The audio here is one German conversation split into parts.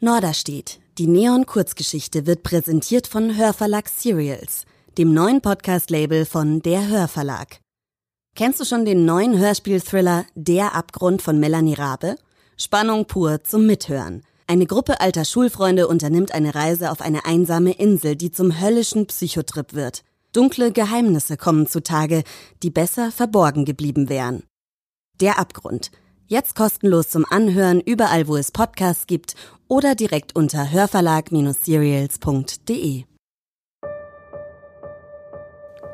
Norderstedt. Die Neon-Kurzgeschichte wird präsentiert von Hörverlag Serials, dem neuen Podcast-Label von Der Hörverlag. Kennst du schon den neuen Hörspiel-Thriller Der Abgrund von Melanie Rabe? Spannung pur zum Mithören. Eine Gruppe alter Schulfreunde unternimmt eine Reise auf eine einsame Insel, die zum höllischen Psychotrip wird. Dunkle Geheimnisse kommen zutage, die besser verborgen geblieben wären. Der Abgrund. Jetzt kostenlos zum Anhören überall, wo es Podcasts gibt oder direkt unter hörverlag-serials.de.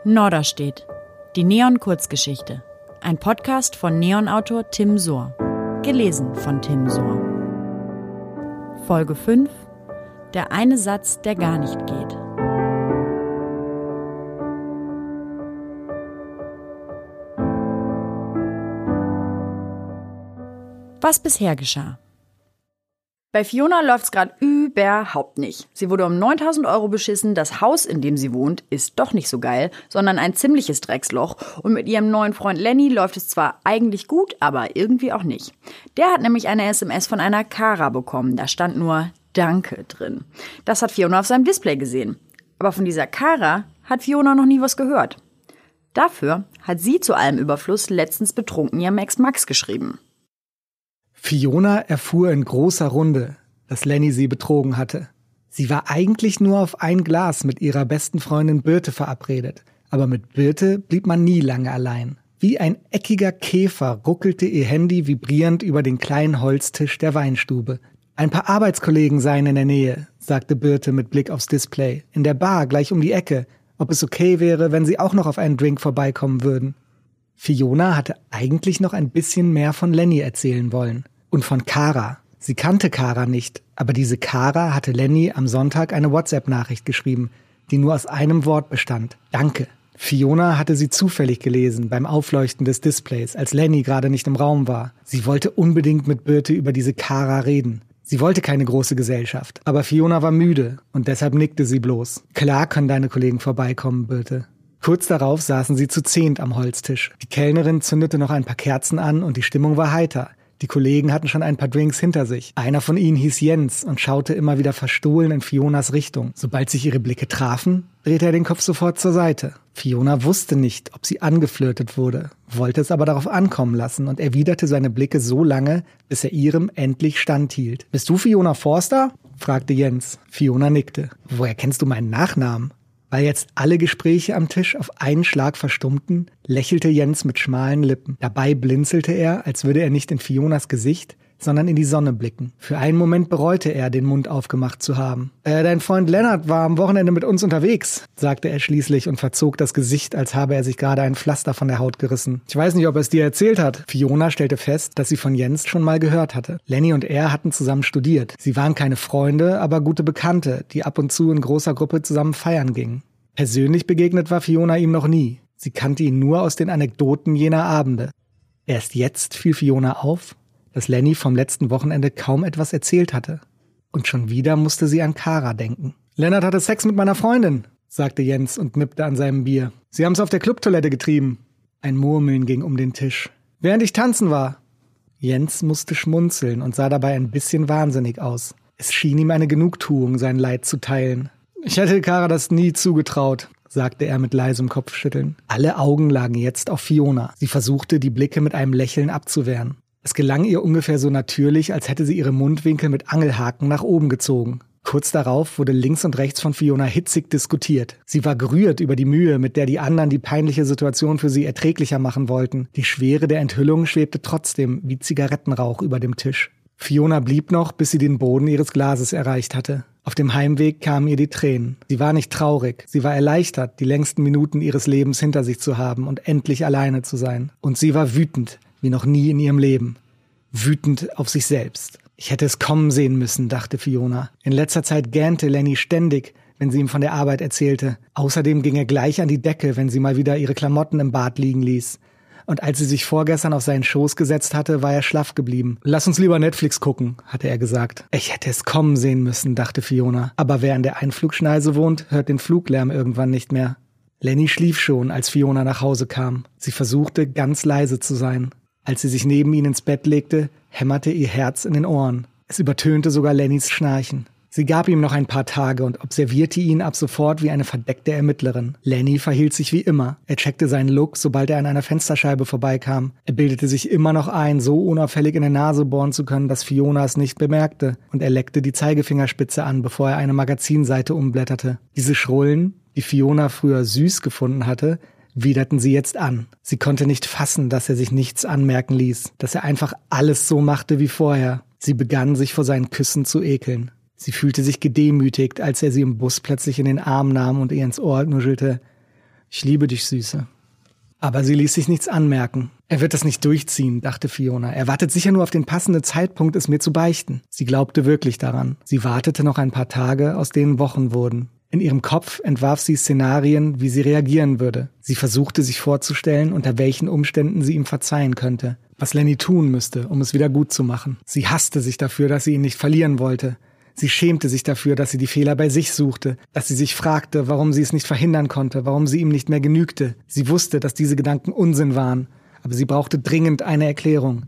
Norderstedt. Die Neon-Kurzgeschichte. Ein Podcast von Neon-Autor Tim Sohr. Gelesen von Tim Sohr. Folge 5. Der eine Satz, der gar nicht geht. Was bisher geschah. Bei Fiona läuft's gerade überhaupt nicht. Sie wurde um 9000 Euro beschissen, das Haus, in dem sie wohnt, ist doch nicht so geil, sondern ein ziemliches Drecksloch. Und mit ihrem neuen Freund Lenny läuft es zwar eigentlich gut, aber irgendwie auch nicht. Der hat nämlich eine SMS von einer Kara bekommen. Da stand nur Danke drin. Das hat Fiona auf seinem Display gesehen. Aber von dieser Kara hat Fiona noch nie was gehört. Dafür hat sie zu allem Überfluss letztens betrunken ihrem Ex Max geschrieben. Fiona erfuhr in großer Runde, dass Lenny sie betrogen hatte. Sie war eigentlich nur auf ein Glas mit ihrer besten Freundin Birte verabredet, aber mit Birte blieb man nie lange allein. Wie ein eckiger Käfer ruckelte ihr Handy vibrierend über den kleinen Holztisch der Weinstube. Ein paar Arbeitskollegen seien in der Nähe, sagte Birte mit Blick aufs Display. In der Bar gleich um die Ecke. Ob es okay wäre, wenn sie auch noch auf einen Drink vorbeikommen würden. Fiona hatte eigentlich noch ein bisschen mehr von Lenny erzählen wollen und von Kara. Sie kannte Kara nicht, aber diese Kara hatte Lenny am Sonntag eine WhatsApp-Nachricht geschrieben, die nur aus einem Wort bestand. Danke. Fiona hatte sie zufällig gelesen beim Aufleuchten des Displays, als Lenny gerade nicht im Raum war. Sie wollte unbedingt mit Birte über diese Kara reden. Sie wollte keine große Gesellschaft, aber Fiona war müde und deshalb nickte sie bloß. Klar können deine Kollegen vorbeikommen, Birte. Kurz darauf saßen sie zu zehnt am Holztisch. Die Kellnerin zündete noch ein paar Kerzen an und die Stimmung war heiter. Die Kollegen hatten schon ein paar Drinks hinter sich. Einer von ihnen hieß Jens und schaute immer wieder verstohlen in Fionas Richtung. Sobald sich ihre Blicke trafen, drehte er den Kopf sofort zur Seite. Fiona wusste nicht, ob sie angeflirtet wurde, wollte es aber darauf ankommen lassen und erwiderte seine Blicke so lange, bis er ihrem endlich standhielt. Bist du Fiona Forster? fragte Jens. Fiona nickte. Woher kennst du meinen Nachnamen? Weil jetzt alle Gespräche am Tisch auf einen Schlag verstummten, lächelte Jens mit schmalen Lippen. Dabei blinzelte er, als würde er nicht in Fionas Gesicht, sondern in die Sonne blicken. Für einen Moment bereute er, den Mund aufgemacht zu haben. Äh, dein Freund Lennart war am Wochenende mit uns unterwegs, sagte er schließlich und verzog das Gesicht, als habe er sich gerade ein Pflaster von der Haut gerissen. Ich weiß nicht, ob er es dir erzählt hat. Fiona stellte fest, dass sie von Jens schon mal gehört hatte. Lenny und er hatten zusammen studiert. Sie waren keine Freunde, aber gute Bekannte, die ab und zu in großer Gruppe zusammen feiern gingen. Persönlich begegnet war Fiona ihm noch nie. Sie kannte ihn nur aus den Anekdoten jener Abende. Erst jetzt fiel Fiona auf, dass Lenny vom letzten Wochenende kaum etwas erzählt hatte. Und schon wieder musste sie an Kara denken. Lennart hatte Sex mit meiner Freundin, sagte Jens und nippte an seinem Bier. Sie haben's auf der Clubtoilette getrieben. Ein Murmeln ging um den Tisch. Während ich tanzen war. Jens musste schmunzeln und sah dabei ein bisschen wahnsinnig aus. Es schien ihm eine Genugtuung, sein Leid zu teilen. Ich hätte Kara das nie zugetraut, sagte er mit leisem Kopfschütteln. Alle Augen lagen jetzt auf Fiona. Sie versuchte, die Blicke mit einem Lächeln abzuwehren. Es gelang ihr ungefähr so natürlich, als hätte sie ihre Mundwinkel mit Angelhaken nach oben gezogen. Kurz darauf wurde links und rechts von Fiona hitzig diskutiert. Sie war gerührt über die Mühe, mit der die anderen die peinliche Situation für sie erträglicher machen wollten. Die Schwere der Enthüllung schwebte trotzdem wie Zigarettenrauch über dem Tisch. Fiona blieb noch, bis sie den Boden ihres Glases erreicht hatte. Auf dem Heimweg kamen ihr die Tränen. Sie war nicht traurig, sie war erleichtert, die längsten Minuten ihres Lebens hinter sich zu haben und endlich alleine zu sein. Und sie war wütend, wie noch nie in ihrem Leben. Wütend auf sich selbst. Ich hätte es kommen sehen müssen, dachte Fiona. In letzter Zeit gähnte Lenny ständig, wenn sie ihm von der Arbeit erzählte. Außerdem ging er gleich an die Decke, wenn sie mal wieder ihre Klamotten im Bad liegen ließ. Und als sie sich vorgestern auf seinen Schoß gesetzt hatte, war er schlaff geblieben. Lass uns lieber Netflix gucken, hatte er gesagt. Ich hätte es kommen sehen müssen, dachte Fiona. Aber wer an der Einflugschneise wohnt, hört den Fluglärm irgendwann nicht mehr. Lenny schlief schon, als Fiona nach Hause kam. Sie versuchte, ganz leise zu sein. Als sie sich neben ihn ins Bett legte, hämmerte ihr Herz in den Ohren. Es übertönte sogar Lennys Schnarchen. Sie gab ihm noch ein paar Tage und observierte ihn ab sofort wie eine verdeckte Ermittlerin. Lenny verhielt sich wie immer. Er checkte seinen Look, sobald er an einer Fensterscheibe vorbeikam. Er bildete sich immer noch ein, so unauffällig in der Nase bohren zu können, dass Fiona es nicht bemerkte. Und er leckte die Zeigefingerspitze an, bevor er eine Magazinseite umblätterte. Diese Schrullen, die Fiona früher süß gefunden hatte, widerten sie jetzt an. Sie konnte nicht fassen, dass er sich nichts anmerken ließ, dass er einfach alles so machte wie vorher. Sie begann sich vor seinen Küssen zu ekeln. Sie fühlte sich gedemütigt, als er sie im Bus plötzlich in den Arm nahm und ihr ins Ohr nuschelte. Ich liebe dich, Süße. Aber sie ließ sich nichts anmerken. Er wird das nicht durchziehen, dachte Fiona. Er wartet sicher nur auf den passenden Zeitpunkt, es mir zu beichten. Sie glaubte wirklich daran. Sie wartete noch ein paar Tage, aus denen Wochen wurden. In ihrem Kopf entwarf sie Szenarien, wie sie reagieren würde. Sie versuchte sich vorzustellen, unter welchen Umständen sie ihm verzeihen könnte. Was Lenny tun müsste, um es wieder gut zu machen. Sie hasste sich dafür, dass sie ihn nicht verlieren wollte. Sie schämte sich dafür, dass sie die Fehler bei sich suchte, dass sie sich fragte, warum sie es nicht verhindern konnte, warum sie ihm nicht mehr genügte. Sie wusste, dass diese Gedanken Unsinn waren, aber sie brauchte dringend eine Erklärung.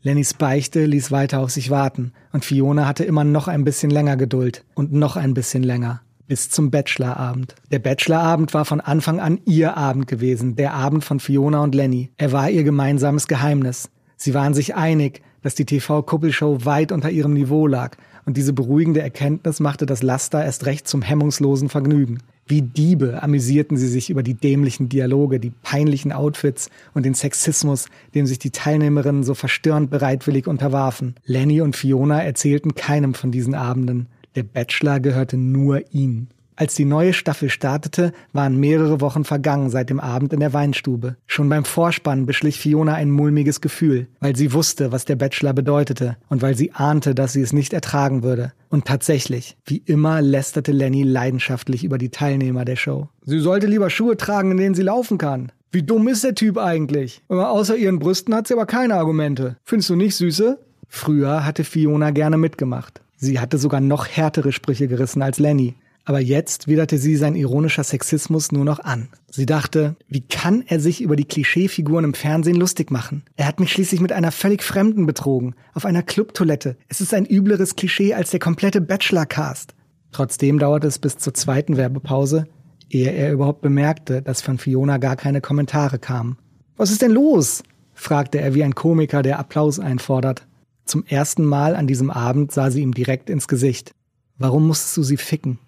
Lennys Beichte ließ weiter auf sich warten, und Fiona hatte immer noch ein bisschen länger Geduld und noch ein bisschen länger. Bis zum Bachelorabend. Der Bachelorabend war von Anfang an ihr Abend gewesen, der Abend von Fiona und Lenny. Er war ihr gemeinsames Geheimnis. Sie waren sich einig, dass die TV-Kuppelshow weit unter ihrem Niveau lag und diese beruhigende Erkenntnis machte das Laster erst recht zum hemmungslosen Vergnügen. Wie Diebe amüsierten sie sich über die dämlichen Dialoge, die peinlichen Outfits und den Sexismus, dem sich die Teilnehmerinnen so verstörend bereitwillig unterwarfen. Lenny und Fiona erzählten keinem von diesen Abenden. Der Bachelor gehörte nur ihnen. Als die neue Staffel startete, waren mehrere Wochen vergangen seit dem Abend in der Weinstube. Schon beim Vorspann beschlich Fiona ein mulmiges Gefühl, weil sie wusste, was der Bachelor bedeutete und weil sie ahnte, dass sie es nicht ertragen würde. Und tatsächlich, wie immer lästerte Lenny leidenschaftlich über die Teilnehmer der Show. Sie sollte lieber Schuhe tragen, in denen sie laufen kann. Wie dumm ist der Typ eigentlich? außer ihren Brüsten hat sie aber keine Argumente. Findest du nicht, Süße? Früher hatte Fiona gerne mitgemacht. Sie hatte sogar noch härtere Sprüche gerissen als Lenny. Aber jetzt widerte sie sein ironischer Sexismus nur noch an. Sie dachte, wie kann er sich über die Klischeefiguren im Fernsehen lustig machen? Er hat mich schließlich mit einer völlig Fremden betrogen, auf einer Clubtoilette. Es ist ein übleres Klischee als der komplette Bachelor-Cast. Trotzdem dauerte es bis zur zweiten Werbepause, ehe er überhaupt bemerkte, dass von Fiona gar keine Kommentare kamen. Was ist denn los? fragte er wie ein Komiker, der Applaus einfordert. Zum ersten Mal an diesem Abend sah sie ihm direkt ins Gesicht. Warum musstest du sie ficken?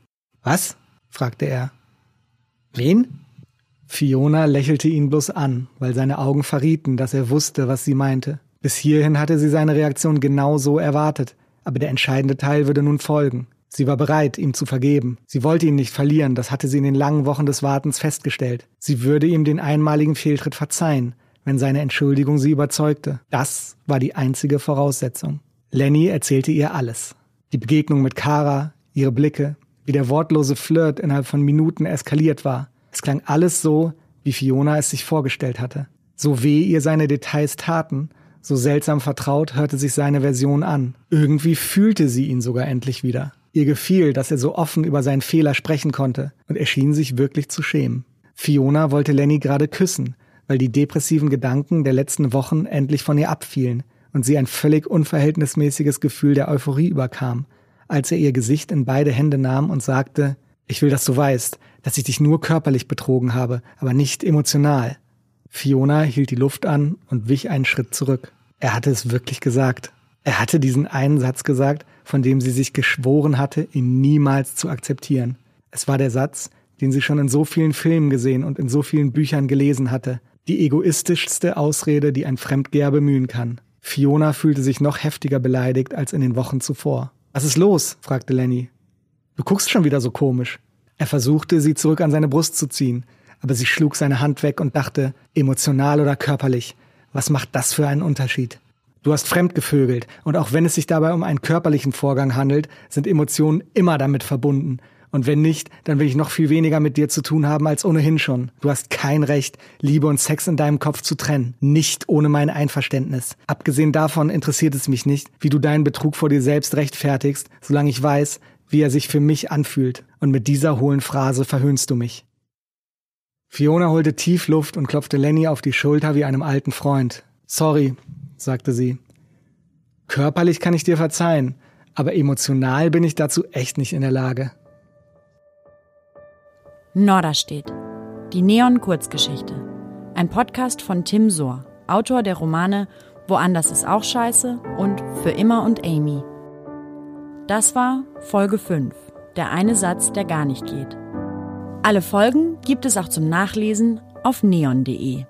Was? fragte er. Wen? Fiona lächelte ihn bloß an, weil seine Augen verrieten, dass er wusste, was sie meinte. Bis hierhin hatte sie seine Reaktion genau so erwartet, aber der entscheidende Teil würde nun folgen. Sie war bereit, ihm zu vergeben. Sie wollte ihn nicht verlieren, das hatte sie in den langen Wochen des Wartens festgestellt. Sie würde ihm den einmaligen Fehltritt verzeihen, wenn seine Entschuldigung sie überzeugte. Das war die einzige Voraussetzung. Lenny erzählte ihr alles. Die Begegnung mit Kara, ihre Blicke, wie der wortlose Flirt innerhalb von Minuten eskaliert war. Es klang alles so, wie Fiona es sich vorgestellt hatte. So weh ihr seine Details taten, so seltsam vertraut hörte sich seine Version an. Irgendwie fühlte sie ihn sogar endlich wieder. Ihr gefiel, dass er so offen über seinen Fehler sprechen konnte und er schien sich wirklich zu schämen. Fiona wollte Lenny gerade küssen, weil die depressiven Gedanken der letzten Wochen endlich von ihr abfielen und sie ein völlig unverhältnismäßiges Gefühl der Euphorie überkam, als er ihr Gesicht in beide Hände nahm und sagte, ich will, dass du weißt, dass ich dich nur körperlich betrogen habe, aber nicht emotional. Fiona hielt die Luft an und wich einen Schritt zurück. Er hatte es wirklich gesagt. Er hatte diesen einen Satz gesagt, von dem sie sich geschworen hatte, ihn niemals zu akzeptieren. Es war der Satz, den sie schon in so vielen Filmen gesehen und in so vielen Büchern gelesen hatte. Die egoistischste Ausrede, die ein Fremdgeher bemühen kann. Fiona fühlte sich noch heftiger beleidigt als in den Wochen zuvor. Was ist los? fragte Lenny. Du guckst schon wieder so komisch. Er versuchte, sie zurück an seine Brust zu ziehen, aber sie schlug seine Hand weg und dachte, emotional oder körperlich, was macht das für einen Unterschied? Du hast fremdgevögelt, und auch wenn es sich dabei um einen körperlichen Vorgang handelt, sind Emotionen immer damit verbunden, und wenn nicht, dann will ich noch viel weniger mit dir zu tun haben als ohnehin schon. Du hast kein Recht, Liebe und Sex in deinem Kopf zu trennen. Nicht ohne mein Einverständnis. Abgesehen davon interessiert es mich nicht, wie du deinen Betrug vor dir selbst rechtfertigst, solange ich weiß, wie er sich für mich anfühlt. Und mit dieser hohlen Phrase verhöhnst du mich. Fiona holte tief Luft und klopfte Lenny auf die Schulter wie einem alten Freund. Sorry, sagte sie. Körperlich kann ich dir verzeihen, aber emotional bin ich dazu echt nicht in der Lage. Norderstedt. Die Neon-Kurzgeschichte. Ein Podcast von Tim Sohr, Autor der Romane Woanders ist auch scheiße und Für immer und Amy. Das war Folge 5, der eine Satz, der gar nicht geht. Alle Folgen gibt es auch zum Nachlesen auf neon.de.